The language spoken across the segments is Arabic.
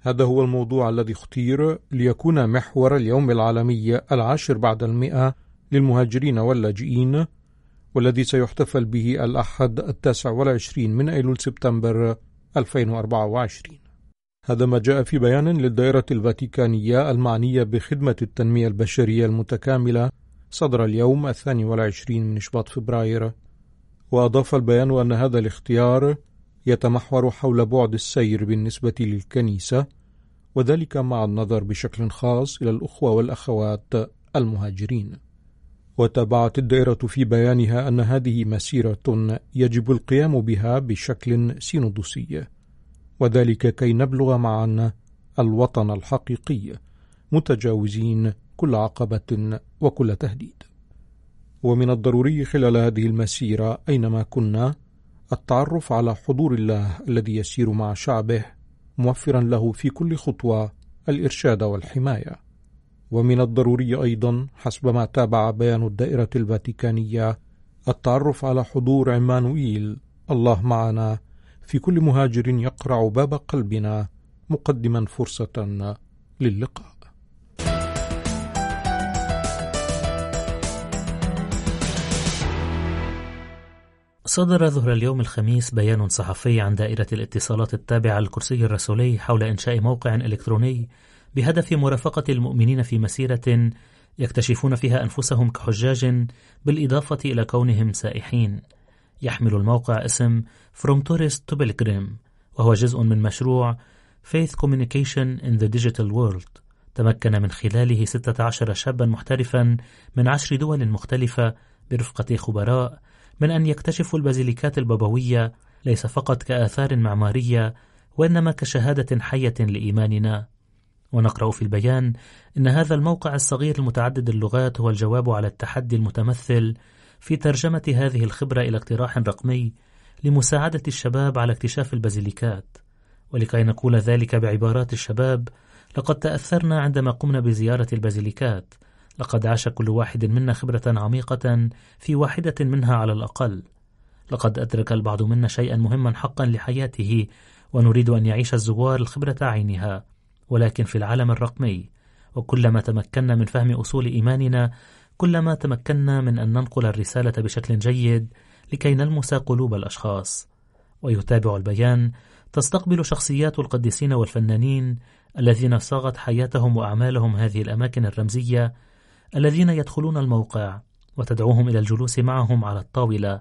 هذا هو الموضوع الذي اختير ليكون محور اليوم العالمي العاشر بعد المئة للمهاجرين واللاجئين والذي سيحتفل به الأحد التاسع والعشرين من أيلول سبتمبر 2024 هذا ما جاء في بيان للدائرة الفاتيكانية المعنية بخدمة التنمية البشرية المتكاملة صدر اليوم الثاني والعشرين من شباط فبراير. وأضاف البيان أن هذا الاختيار يتمحور حول بعد السير بالنسبة للكنيسة وذلك مع النظر بشكل خاص إلى الأخوة والأخوات المهاجرين. وتابعت الدائرة في بيانها أن هذه مسيرة يجب القيام بها بشكل سينودوسي وذلك كي نبلغ معا الوطن الحقيقي متجاوزين كل عقبة وكل تهديد. ومن الضروري خلال هذه المسيرة أينما كنا التعرف على حضور الله الذي يسير مع شعبه موفرا له في كل خطوة الإرشاد والحماية. ومن الضروري أيضا حسب ما تابع بيان الدائرة الفاتيكانية التعرف على حضور عمانوئيل الله معنا. في كل مهاجر يقرع باب قلبنا مقدما فرصة للقاء. صدر ظهر اليوم الخميس بيان صحفي عن دائرة الاتصالات التابعة للكرسي الرسولي حول إنشاء موقع إلكتروني بهدف مرافقة المؤمنين في مسيرة يكتشفون فيها أنفسهم كحجاج بالإضافة إلى كونهم سائحين. يحمل الموقع اسم From Tourist to Pilgrim وهو جزء من مشروع Faith Communication in the Digital World. تمكن من خلاله 16 شابا محترفا من عشر دول مختلفة برفقة خبراء من أن يكتشفوا البازيليكات البابوية ليس فقط كآثار معمارية وإنما كشهادة حية لإيماننا. ونقرأ في البيان إن هذا الموقع الصغير المتعدد اللغات هو الجواب على التحدي المتمثل في ترجمة هذه الخبرة إلى اقتراح رقمي لمساعدة الشباب على اكتشاف البازيليكات. ولكي نقول ذلك بعبارات الشباب لقد تأثرنا عندما قمنا بزيارة البازيليكات لقد عاش كل واحد منا خبرة عميقة في واحدة منها على الأقل. لقد أدرك البعض منا شيئا مهما حقا لحياته ونريد أن يعيش الزوار الخبرة عينها. ولكن في العالم الرقمي وكلما تمكنا من فهم أصول إيماننا كلما تمكنا من أن ننقل الرسالة بشكل جيد لكي نلمس قلوب الأشخاص. ويتابع البيان تستقبل شخصيات القديسين والفنانين الذين صاغت حياتهم وأعمالهم هذه الأماكن الرمزية الذين يدخلون الموقع وتدعوهم إلى الجلوس معهم على الطاولة.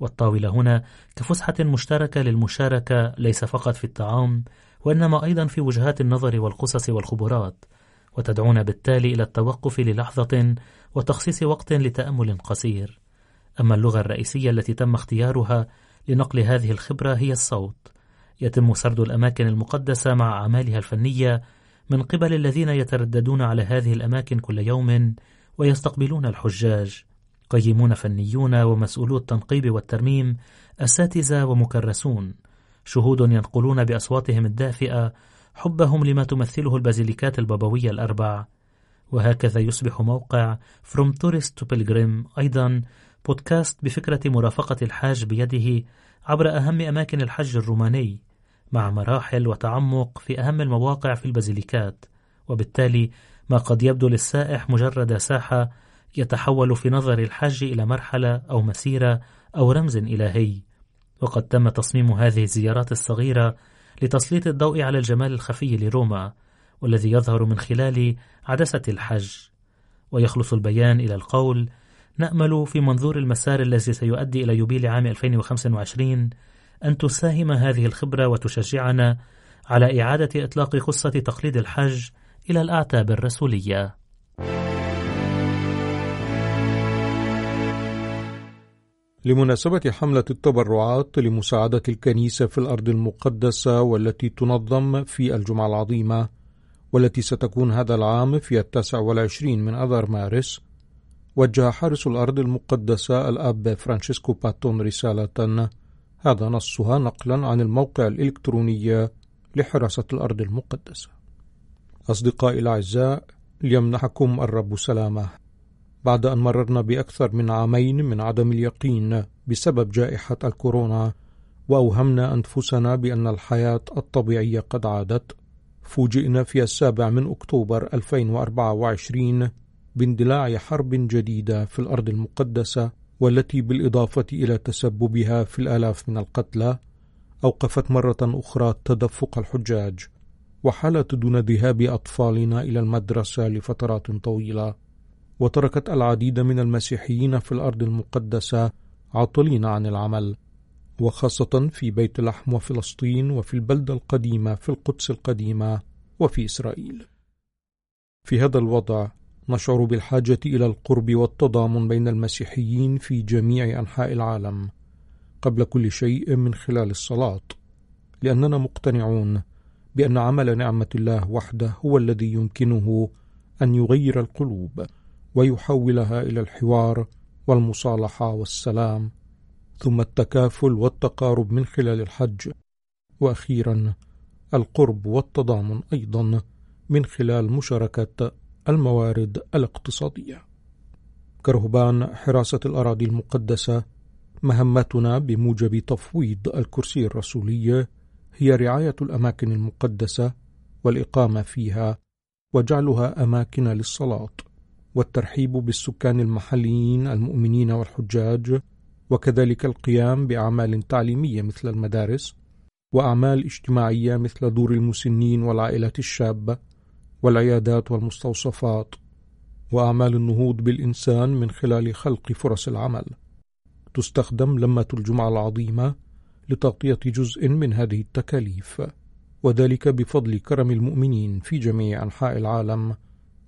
والطاولة هنا كفسحة مشتركة للمشاركة ليس فقط في الطعام وإنما أيضا في وجهات النظر والقصص والخبرات. وتدعونا بالتالي إلى التوقف للحظة وتخصيص وقت لتأمل قصير. أما اللغة الرئيسية التي تم اختيارها لنقل هذه الخبرة هي الصوت. يتم سرد الأماكن المقدسة مع أعمالها الفنية من قبل الذين يترددون على هذه الأماكن كل يوم ويستقبلون الحجاج قيمون فنيون ومسؤولو التنقيب والترميم أساتذة ومكرسون شهود ينقلون بأصواتهم الدافئة حبهم لما تمثله البازيليكات البابوية الأربع. وهكذا يصبح موقع From Tourist to Pilgrim أيضا بودكاست بفكرة مرافقة الحاج بيده عبر أهم أماكن الحج الروماني. مع مراحل وتعمق في أهم المواقع في البازيليكات وبالتالي ما قد يبدو للسائح مجرد ساحة يتحول في نظر الحاج إلى مرحلة أو مسيرة أو رمز إلهي. وقد تم تصميم هذه الزيارات الصغيرة لتسليط الضوء على الجمال الخفي لروما والذي يظهر من خلال عدسة الحج ويخلص البيان إلى القول نأمل في منظور المسار الذي سيؤدي إلى يوبيل عام 2025 أن تساهم هذه الخبرة وتشجعنا على إعادة إطلاق قصة تقليد الحج إلى الأعتاب الرسولية. لمناسبة حملة التبرعات لمساعدة الكنيسة في الأرض المقدسة والتي تنظم في الجمعة العظيمة والتي ستكون هذا العام في التاسع والعشرين من أذار مارس وجه حارس الأرض المقدسة الأب فرانشيسكو باتون رسالة هذا نصها نقلا عن الموقع الإلكتروني لحراسة الأرض المقدسة. أصدقائي الأعزاء ليمنحكم الرب سلامة. بعد أن مررنا بأكثر من عامين من عدم اليقين بسبب جائحة الكورونا وأوهمنا أنفسنا بأن الحياة الطبيعية قد عادت فوجئنا في السابع من أكتوبر 2024 باندلاع حرب جديدة في الأرض المقدسة والتي بالإضافة إلى تسببها في الآلاف من القتلى أوقفت مرة أخرى تدفق الحجاج وحالت دون ذهاب أطفالنا إلى المدرسة لفترات طويلة وتركت العديد من المسيحيين في الأرض المقدسة عاطلين عن العمل وخاصة في بيت لحم وفلسطين وفي البلدة القديمة في القدس القديمة وفي إسرائيل. في هذا الوضع نشعر بالحاجة إلى القرب والتضامن بين المسيحيين في جميع أنحاء العالم قبل كل شيء من خلال الصلاة لأننا مقتنعون بأن عمل نعمة الله وحده هو الذي يمكنه أن يغير القلوب ويحولها إلى الحوار والمصالحة والسلام ثم التكافل والتقارب من خلال الحج وأخيرا القرب والتضامن أيضا من خلال مشاركة الموارد الاقتصادية. كرهبان حراسة الأراضي المقدسة مهمتنا بموجب تفويض الكرسي الرسولي هي رعاية الأماكن المقدسة والإقامة فيها وجعلها أماكن للصلاة والترحيب بالسكان المحليين المؤمنين والحجاج وكذلك القيام بأعمال تعليمية مثل المدارس وأعمال اجتماعية مثل دور المسنين والعائلات الشابة والعيادات والمستوصفات وأعمال النهوض بالإنسان من خلال خلق فرص العمل. تستخدم لمة الجمعة العظيمة لتغطية جزء من هذه التكاليف وذلك بفضل كرم المؤمنين في جميع أنحاء العالم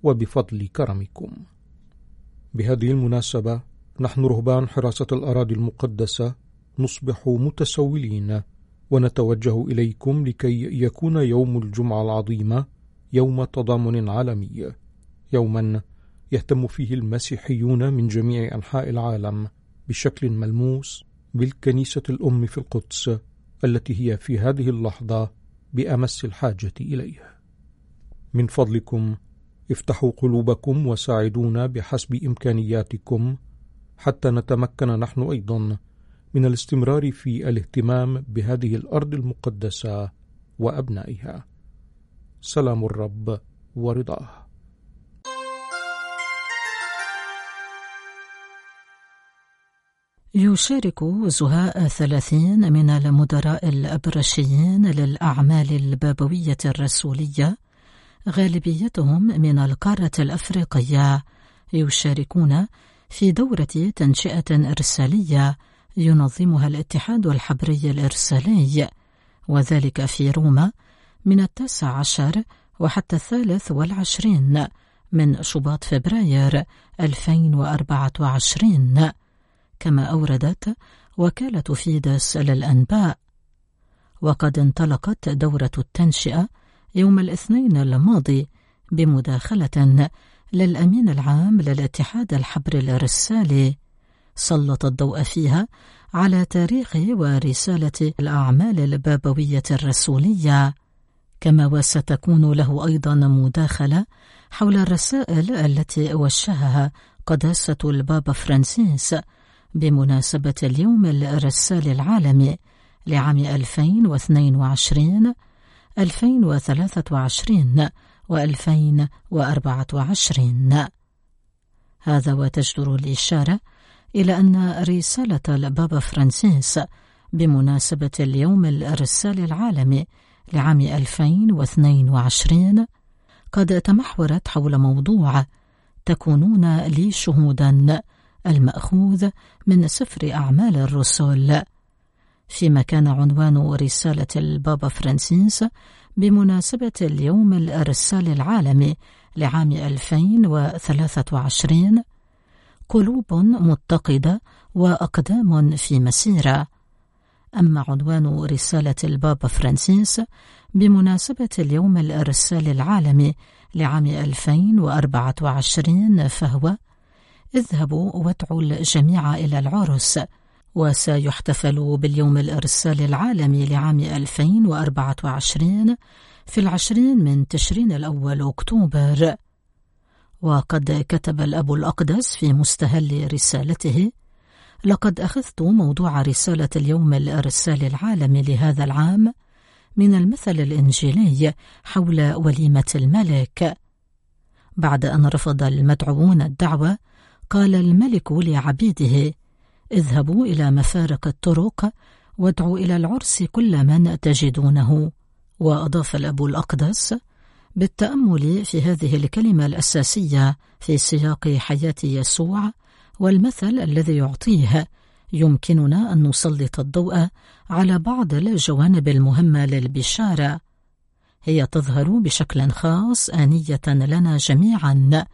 وبفضل كرمكم. بهذه المناسبة نحن رهبان حراسة الأراضي المقدسة نصبح متسولين ونتوجه إليكم لكي يكون يوم الجمعة العظيمة يوم تضامن عالمي. يوما يهتم فيه المسيحيون من جميع أنحاء العالم بشكل ملموس بالكنيسة الأم في القدس التي هي في هذه اللحظة بأمس الحاجة إليه. من فضلكم افتحوا قلوبكم وساعدونا بحسب إمكانياتكم حتى نتمكن نحن أيضا من الاستمرار في الاهتمام بهذه الأرض المقدسة وأبنائها. سلام الرب ورضاه. يشارك زهاء ثلاثين من المدراء الأبرشيين للأعمال البابوية الرسولية غالبيتهم من القارة الأفريقية يشاركون في دورة تنشئة إرسالية ينظمها الاتحاد الحبري الإرسالي وذلك في روما من التاسع عشر وحتى الثالث والعشرين من شباط فبراير 2024 كما أوردت وكالة فيدس للأنباء وقد انطلقت دورة التنشئة يوم الاثنين الماضي بمداخلة للأمين العام للاتحاد الحبر الرسالي سلط الضوء فيها على تاريخ ورسالة الأعمال البابوية الرسولية. كما وستكون له أيضا مداخلة حول الرسائل التي وجهها قداسة البابا فرانسيس بمناسبة اليوم الإرسالي العالمي لعام 2022 2023 و2024 هذا وتجدر الإشارة إلى أن رسالة البابا فرانسيس بمناسبة اليوم الإرسالي العالمي لعام 2022 قد تمحورت حول موضوع تكونون لي شهودا المأخوذ من سفر أعمال الرسل. فيما كان عنوان رسالة البابا فرانسيس بمناسبة اليوم الإرسال العالمي لعام 2023 قلوب متقدة وأقدام في مسيرة. أما عنوان رسالة البابا فرانسيس بمناسبة اليوم الإرسال العالمي لعام 2024 فهو اذهبوا وادعوا الجميع إلى العرس وسيحتفل باليوم الإرسال العالمي لعام 2024 في العشرين من تشرين الأول أكتوبر. وقد كتب الأب الأقدس في مستهل رسالته لقد أخذت موضوع رسالة اليوم الإرسال العالمي لهذا العام من المثل الإنجيلي حول وليمة الملك. بعد أن رفض المدعوون الدعوة قال الملك لعبيده اذهبوا إلى مفارق الطرق وادعوا إلى العرس كل من تجدونه. وأضاف الأب الأقدس بالتأمل في هذه الكلمة الأساسية في سياق حياة يسوع والمثل الذي يعطيه. يمكننا أن نسلط الضوء على بعض الجوانب المهمة للبشارة. هي تظهر بشكل خاص آنية لنا جميعا.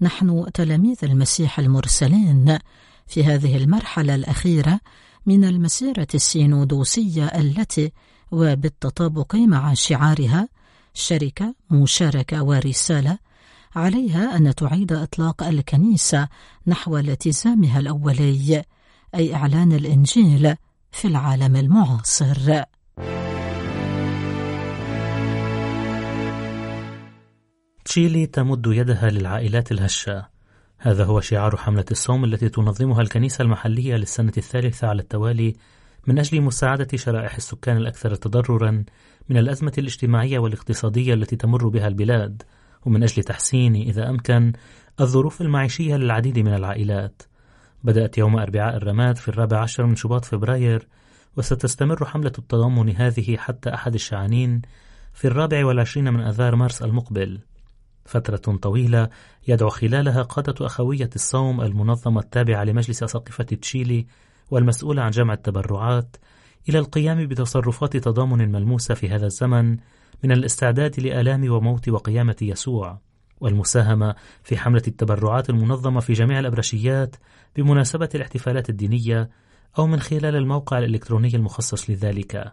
نحن تلاميذ المسيح المرسلين في هذه المرحلة الأخيرة من المسيرة السينودوسية التي وبالتطابق مع شعارها شركة مشاركة ورسالة عليها أن تعيد إطلاق الكنيسة نحو التزامها الأولي أي إعلان الإنجيل في العالم المعاصر. تشيلي تمد يدها للعائلات الهشة هذا هو شعار حملة الصوم التي تنظمها الكنيسة المحلية للسنة الثالثة على التوالي من أجل مساعدة شرائح السكان الأكثر تضررا من الأزمة الاجتماعية والاقتصادية التي تمر بها البلاد ومن أجل تحسين إذا أمكن الظروف المعيشية للعديد من العائلات. بدأت يوم أربعاء الرماد في الرابع عشر من شباط فبراير وستستمر حملة التضامن هذه حتى أحد الشعانين في الرابع والعشرين من أذار مارس المقبل. فترة طويلة يدعو خلالها قادة أخوية الصوم المنظمة التابعة لمجلس أساقفة تشيلي والمسؤولة عن جمع التبرعات إلى القيام بتصرفات تضامن ملموسة في هذا الزمن من الاستعداد لآلام وموت وقيامة يسوع والمساهمة في حملة التبرعات المنظمة في جميع الأبرشيات بمناسبة الاحتفالات الدينية أو من خلال الموقع الإلكتروني المخصص لذلك.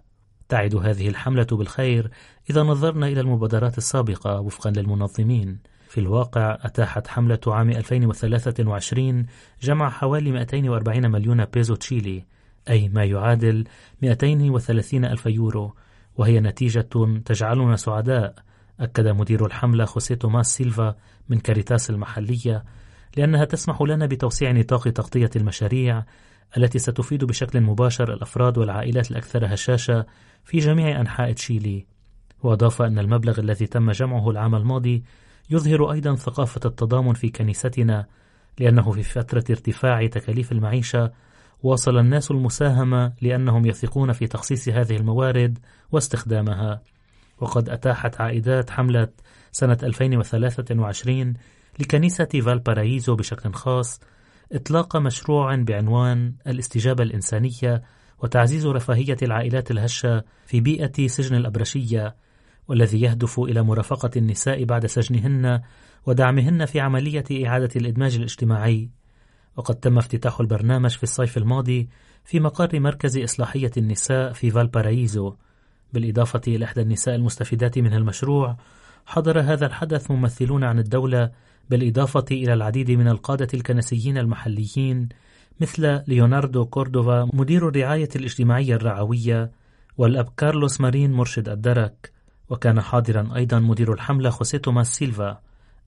تعد هذه الحملة بالخير إذا نظرنا إلى المبادرات السابقة وفقا للمنظمين. في الواقع أتاحت حملة عام 2023 جمع حوالي 240 مليون بيزو تشيلي أي ما يعادل 230 ألف يورو وهي نتيجة تجعلنا سعداء أكد مدير الحملة خوسيه توماس سيلفا من كاريتاس المحلية لأنها تسمح لنا بتوسيع نطاق تغطية المشاريع التي ستفيد بشكل مباشر الأفراد والعائلات الأكثر هشاشة في جميع أنحاء تشيلي. وأضاف أن المبلغ الذي تم جمعه العام الماضي يظهر أيضا ثقافة التضامن في كنيستنا لأنه في فترة ارتفاع تكاليف المعيشة واصل الناس المساهمة لأنهم يثقون في تخصيص هذه الموارد واستخدامها. وقد أتاحت عائدات حملة سنة 2023 لكنيسة فالبارايزو بشكل خاص إطلاق مشروع بعنوان الاستجابة الإنسانية وتعزيز رفاهية العائلات الهشة في بيئة سجن الأبرشية والذي يهدف إلى مرافقة النساء بعد سجنهن ودعمهن في عملية إعادة الإدماج الاجتماعي. وقد تم افتتاح البرنامج في الصيف الماضي في مقر مركز إصلاحية النساء في فالبارايزو بالإضافة إلى إحدى النساء المستفيدات من المشروع حضر هذا الحدث ممثلون عن الدولة بالإضافة إلى العديد من القادة الكنسيين المحليين مثل ليوناردو كوردوفا مدير الرعاية الاجتماعية الرعوية والأب كارلوس مارين مرشد الدرك وكان حاضرا أيضا مدير الحملة خوسيه توماس سيلفا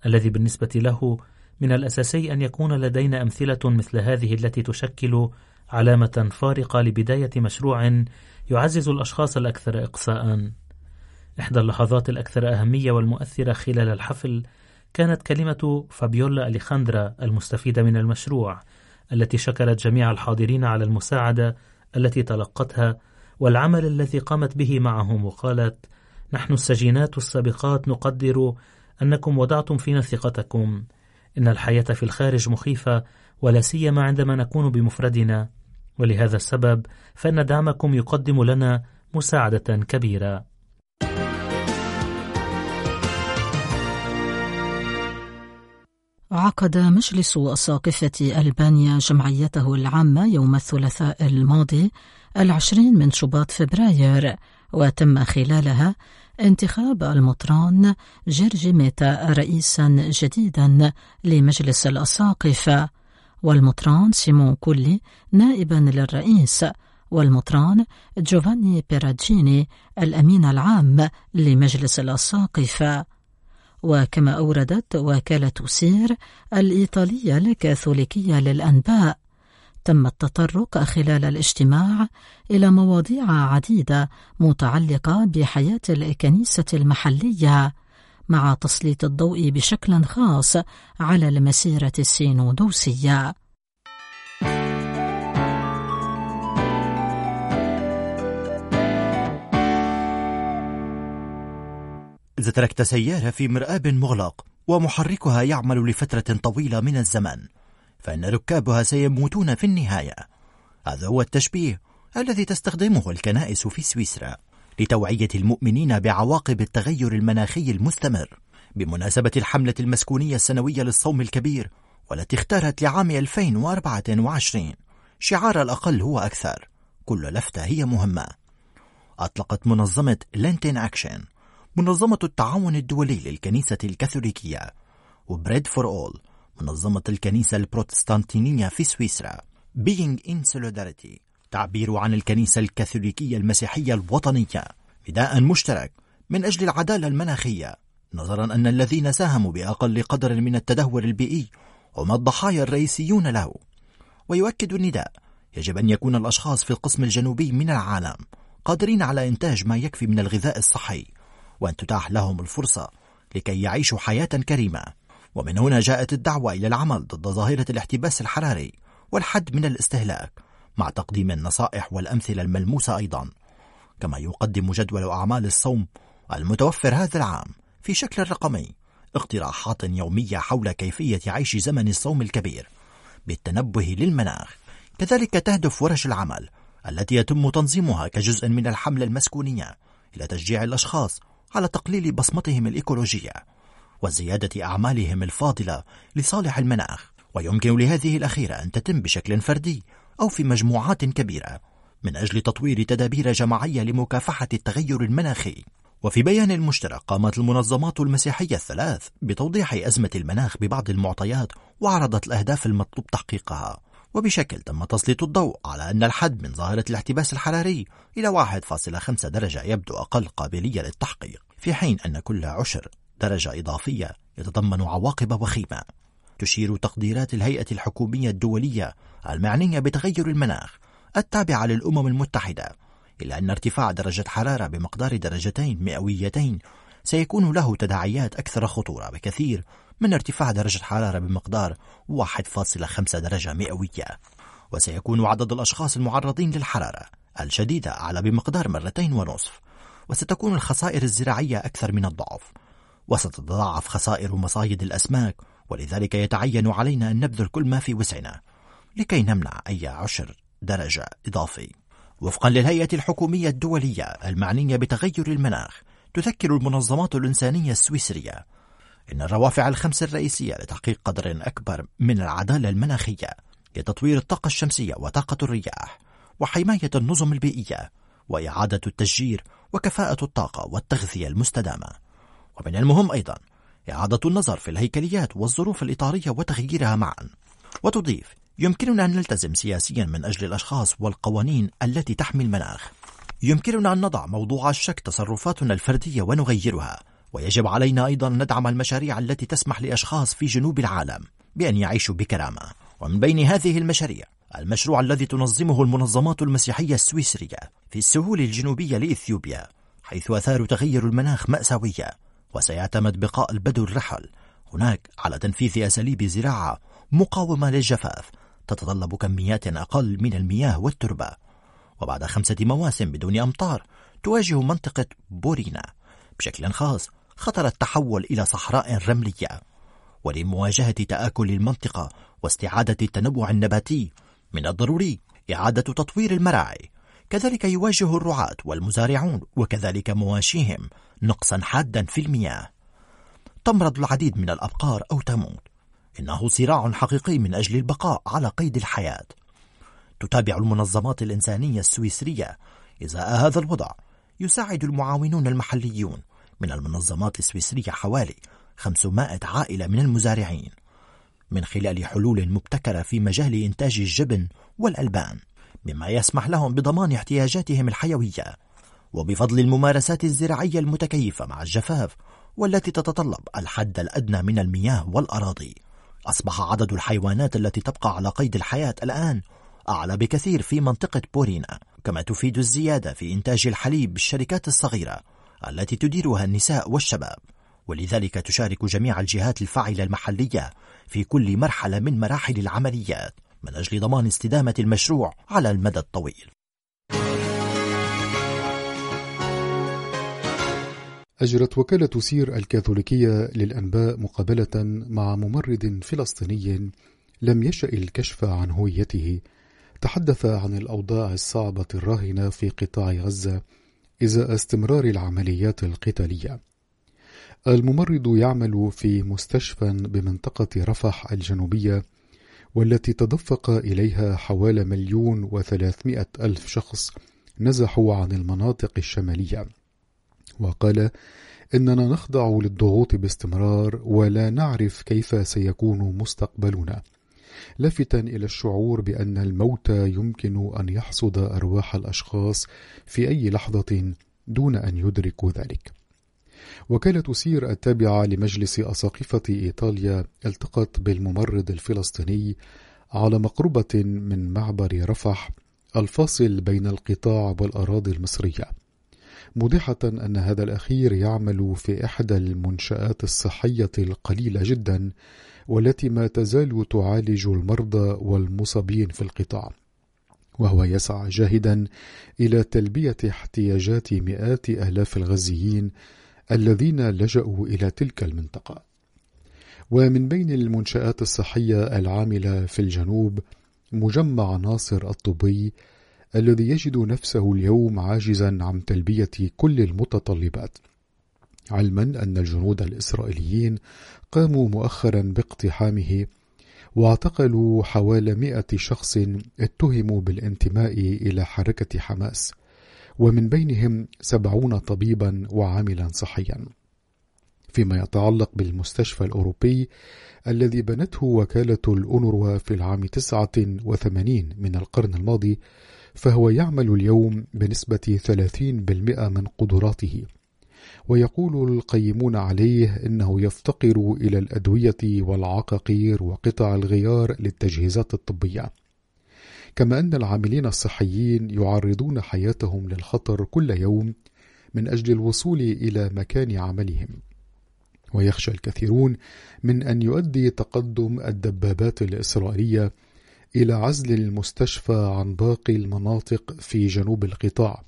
الذي بالنسبة له من الأساسي أن يكون لدينا أمثلة مثل هذه التي تشكل علامة فارقة لبداية مشروع يعزز الأشخاص الأكثر إقصاء. إحدى اللحظات الأكثر أهمية والمؤثرة خلال الحفل كانت كلمة فابيولا أليخاندرا المستفيدة من المشروع التي شكرت جميع الحاضرين على المساعدة التي تلقتها والعمل الذي قامت به معهم وقالت: نحن السجينات السابقات نقدر أنكم وضعتم فينا ثقتكم إن الحياة في الخارج مخيفة ولا سيما عندما نكون بمفردنا. ولهذا السبب فإن دعمكم يقدم لنا مساعدة كبيرة. عقد مجلس أساقفة ألبانيا جمعيته العامة يوم الثلاثاء الماضي العشرين من شباط فبراير وتم خلالها انتخاب المطران جيرجي ميتا رئيسا جديدا لمجلس الأساقفة والمطران سيمون كولي نائبا للرئيس والمطران جوفاني بيراجيني الأمين العام لمجلس الأساقفة وكما أوردت وكالة سير الإيطالية الكاثوليكية للأنباء تم التطرق خلال الاجتماع إلى مواضيع عديدة متعلقة بحياة الكنيسة المحلية مع تسليط الضوء بشكل خاص على المسيرة السينودوسية. إذا تركت سيارة في مرآب مغلق ومحركها يعمل لفترة طويلة من الزمن فإن ركابها سيموتون في النهاية. هذا هو التشبيه الذي تستخدمه الكنائس في سويسرا لتوعية المؤمنين بعواقب التغير المناخي المستمر. بمناسبة الحملة المسكونية السنوية للصوم الكبير والتي اختارت لعام 2024 شعار الأقل هو أكثر. كل لفتة هي مهمة. أطلقت منظمة لينتين أكشن منظمة التعاون الدولي للكنيسة الكاثوليكية وبريد فور أول منظمة الكنيسة البروتستانتينية في سويسرا. Being in Solidarity تعبير عن الكنيسة الكاثوليكية المسيحية الوطنية. نداء مشترك من أجل العدالة المناخية. نظرا أن الذين ساهموا بأقل قدر من التدهور البيئي هم الضحايا الرئيسيون له. ويؤكد النداء يجب أن يكون الأشخاص في القسم الجنوبي من العالم قادرين على إنتاج ما يكفي من الغذاء الصحي وأن تتاح لهم الفرصة لكي يعيشوا حياة كريمة. ومن هنا جاءت الدعوة إلى العمل ضد ظاهرة الاحتباس الحراري والحد من الاستهلاك مع تقديم النصائح والأمثلة الملموسة أيضا. كما يقدم جدول أعمال الصوم المتوفر هذا العام في شكل رقمي اقتراحات يومية حول كيفية عيش زمن الصوم الكبير بالتنبه للمناخ. كذلك تهدف ورش العمل التي يتم تنظيمها كجزء من الحملة المسكونية إلى تشجيع الأشخاص على تقليل بصمتهم الإيكولوجية. وزيادة أعمالهم الفاضلة لصالح المناخ. ويمكن لهذه الأخيرة أن تتم بشكل فردي أو في مجموعات كبيرة من أجل تطوير تدابير جماعية لمكافحة التغير المناخي. وفي بيان مشترك قامت المنظمات المسيحية الثلاث بتوضيح أزمة المناخ ببعض المعطيات وعرضت الأهداف المطلوب تحقيقها. وبشكل تم تسليط الضوء على أن الحد من ظاهرة الاحتباس الحراري إلى 1.5 درجة يبدو أقل قابلية للتحقيق. في حين أن كل عشر درجة إضافية يتضمن عواقب وخيمة. تشير تقديرات الهيئة الحكومية الدولية المعنية بتغير المناخ التابعة للأمم المتحدة إلا أن ارتفاع درجة حرارة بمقدار درجتين مئويتين سيكون له تداعيات أكثر خطورة بكثير من ارتفاع درجة حرارة بمقدار 1.5 درجة مئوية. وسيكون عدد الأشخاص المعرضين للحرارة الشديدة أعلى بمقدار مرتين ونصف وستكون الخسائر الزراعية أكثر من الضعف. وستتضاعف خسائر مصايد الأسماك ولذلك يتعين علينا أن نبذل كل ما في وسعنا لكي نمنع أي عشر درجة إضافي. وفقا للهيئة الحكومية الدولية المعنية بتغير المناخ تذكر المنظمات الإنسانية السويسرية إن الروافع الخمس الرئيسية لتحقيق قدر أكبر من العدالة المناخية هي تطوير الطاقة الشمسية وطاقة الرياح وحماية النظم البيئية وإعادة التشجير وكفاءة الطاقة والتغذية المستدامة. ومن المهم أيضا إعادة النظر في الهيكليات والظروف الإطارية وتغييرها معا. وتضيف يمكننا أن نلتزم سياسيا من أجل الأشخاص والقوانين التي تحمي المناخ. يمكننا أن نضع موضوع الشك تصرفاتنا الفردية ونغيرها. ويجب علينا أيضا أن ندعم المشاريع التي تسمح لأشخاص في جنوب العالم بأن يعيشوا بكرامة. ومن بين هذه المشاريع المشروع الذي تنظمه المنظمات المسيحية السويسرية في السهول الجنوبية لإثيوبيا حيث أثار تغير المناخ مأساوية. وسيعتمد بقاء البدو الرحل. هناك على تنفيذ أساليب زراعة مقاومة للجفاف تتطلب كميات أقل من المياه والتربة. وبعد خمسة مواسم بدون أمطار تواجه منطقة بورينا. بشكل خاص خطر التحول إلى صحراء رملية. ولمواجهة تآكل المنطقة واستعادة التنوع النباتي من الضروري إعادة تطوير المراعي. كذلك يواجه الرعاة والمزارعون وكذلك مواشيهم. نقصا حادا في المياه. تمرض العديد من الأبقار أو تموت. إنه صراع حقيقي من أجل البقاء على قيد الحياة. تتابع المنظمات الإنسانية السويسرية إزاء هذا الوضع. يساعد المعاونون المحليون من المنظمات السويسرية حوالي 500 عائلة من المزارعين من خلال حلول مبتكرة في مجال إنتاج الجبن والألبان مما يسمح لهم بضمان احتياجاتهم الحيوية. وبفضل الممارسات الزراعية المتكيفة مع الجفاف والتي تتطلب الحد الأدنى من المياه والأراضي. أصبح عدد الحيوانات التي تبقى على قيد الحياة الآن أعلى بكثير في منطقة بورينا كما تفيد الزيادة في إنتاج الحليب بالشركات الصغيرة التي تديرها النساء والشباب. ولذلك تشارك جميع الجهات الفاعلة المحلية في كل مرحلة من مراحل العمليات من أجل ضمان استدامة المشروع على المدى الطويل. أجرت وكالة سير الكاثوليكية للأنباء مقابلة مع ممرض فلسطيني لم يشأ الكشف عن هويته تحدث عن الأوضاع الصعبة الراهنة في قطاع غزة إزاء استمرار العمليات القتالية. الممرض يعمل في مستشفى بمنطقة رفح الجنوبية والتي تدفق إليها حوالي مليون وثلاثمائة ألف شخص نزحوا عن المناطق الشمالية وقال إننا نخضع للضغوط باستمرار ولا نعرف كيف سيكون مستقبلنا لافتا إلى الشعور بأن الموت يمكن أن يحصد أرواح الأشخاص في أي لحظة دون أن يدركوا ذلك. وكالة سير التابعة لمجلس أساقفة إيطاليا التقت بالممرض الفلسطيني على مقربة من معبر رفح الفاصل بين القطاع والأراضي المصرية. موضحة أن هذا الأخير يعمل في إحدى المنشآت الصحية القليلة جدا والتي ما تزال تعالج المرضى والمصابين في القطاع. وهو يسعى جاهدا إلى تلبية احتياجات مئات آلاف الغزيين الذين لجأوا إلى تلك المنطقة. ومن بين المنشآت الصحية العاملة في الجنوب مجمع ناصر الطبي الذي يجد نفسه اليوم عاجزا عن تلبية كل المتطلبات. علما أن الجنود الإسرائيليين قاموا مؤخرا باقتحامه واعتقلوا حوالي مئة شخص اتهموا بالانتماء إلى حركة حماس ومن بينهم سبعون طبيبا وعاملا صحيا. فيما يتعلق بالمستشفى الأوروبي الذي بنته وكالة الأونروا في العام 89 من القرن الماضي فهو يعمل اليوم بنسبة 30% من قدراته. ويقول القيمون عليه إنه يفتقر إلى الأدوية والعقاقير وقطع الغيار للتجهيزات الطبية. كما أن العاملين الصحيين يعرضون حياتهم للخطر كل يوم من أجل الوصول إلى مكان عملهم. ويخشى الكثيرون من أن يؤدي تقدم الدبابات الإسرائيلية إلى عزل المستشفى عن باقي المناطق في جنوب القطاع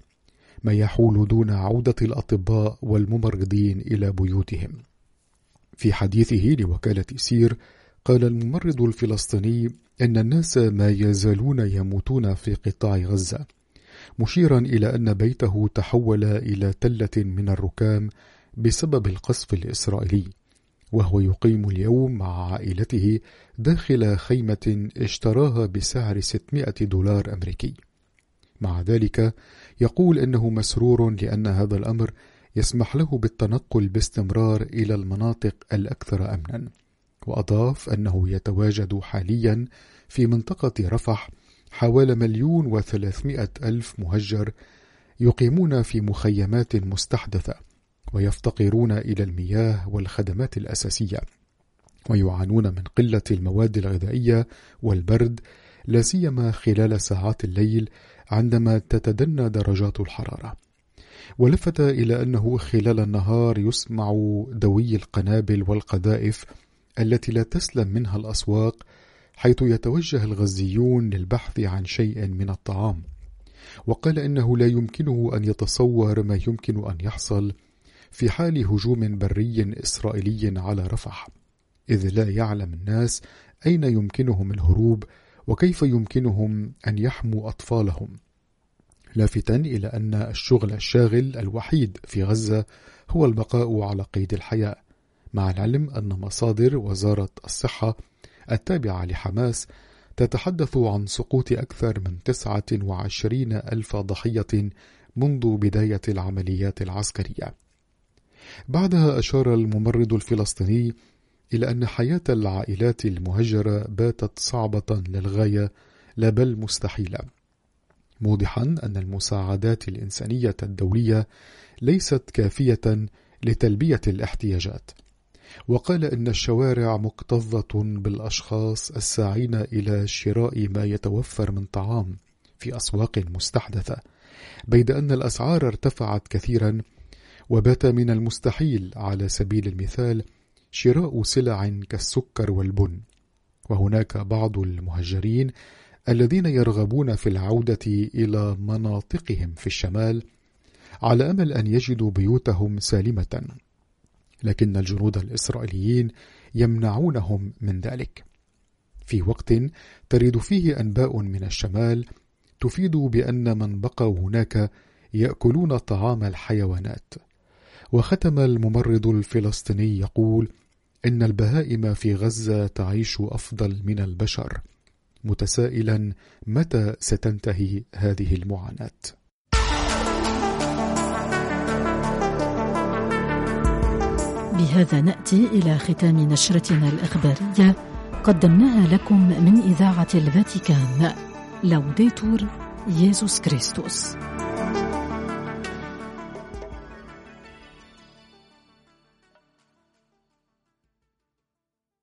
ما يحول دون عودة الأطباء والممرضين إلى بيوتهم. في حديثه لوكالة سير قال الممرض الفلسطيني أن الناس ما يزالون يموتون في قطاع غزة، مشيرا إلى أن بيته تحول إلى تلة من الركام بسبب القصف الإسرائيلي، وهو يقيم اليوم مع عائلته داخل خيمة اشتراها بسعر 600 دولار أمريكي. مع ذلك يقول إنه مسرور لأن هذا الأمر يسمح له بالتنقل باستمرار إلى المناطق الأكثر امنا وأضاف أنه يتواجد حاليا في منطقة رفح حوالي مليون وثلاثمائة ألف مهجر يقيمون في مخيمات مستحدثة ويفتقرون إلى المياه والخدمات الأساسية ويعانون من قلة المواد الغذائية والبرد لا سيما خلال ساعات الليل عندما تتدنى درجات الحرارة. ولفت إلى أنه خلال النهار يسمع دوي القنابل والقذائف التي لا تسلم منها الأسواق حيث يتوجه الغزيون للبحث عن شيء من الطعام. وقال إنه لا يمكنه أن يتصور ما يمكن أن يحصل في حال هجوم بري إسرائيلي على رفح إذ لا يعلم الناس أين يمكنهم الهروب وكيف يمكنهم أن يحموا أطفالهم. لافتا إلى أن الشغل الشاغل الوحيد في غزة هو البقاء على قيد الحياة مع العلم أن مصادر وزارة الصحة التابعة لحماس تتحدث عن سقوط أكثر من 29 ألف ضحية منذ بداية العمليات العسكرية. بعدها أشار الممرض الفلسطيني إلى أن حياة العائلات المهجرة باتت صعبة للغاية لا بل مستحيلة. موضحا أن المساعدات الإنسانية الدولية ليست كافية لتلبية الاحتياجات. وقال إن الشوارع مكتظة بالأشخاص الساعين إلى شراء ما يتوفر من طعام في أسواق مستحدثة بيد أن الأسعار ارتفعت كثيرا وبات من المستحيل على سبيل المثال شراء سلع كالسكر والبن. وهناك بعض المهجرين الذين يرغبون في العودة إلى مناطقهم في الشمال على أمل أن يجدوا بيوتهم سالمة. لكن الجنود الإسرائيليين يمنعونهم من ذلك. في وقت ترد فيه أنباء من الشمال تفيد بأن من بقوا هناك يأكلون طعام الحيوانات. وختم الممرض الفلسطيني يقول إن البهائم في غزة تعيش أفضل من البشر. متسائلا متى ستنتهي هذه المعاناة؟ بهذا نأتي إلى ختام نشرتنا الإخبارية. قدمناها لكم من إذاعة الفاتيكان. لوديتور ييسوس كريستوس.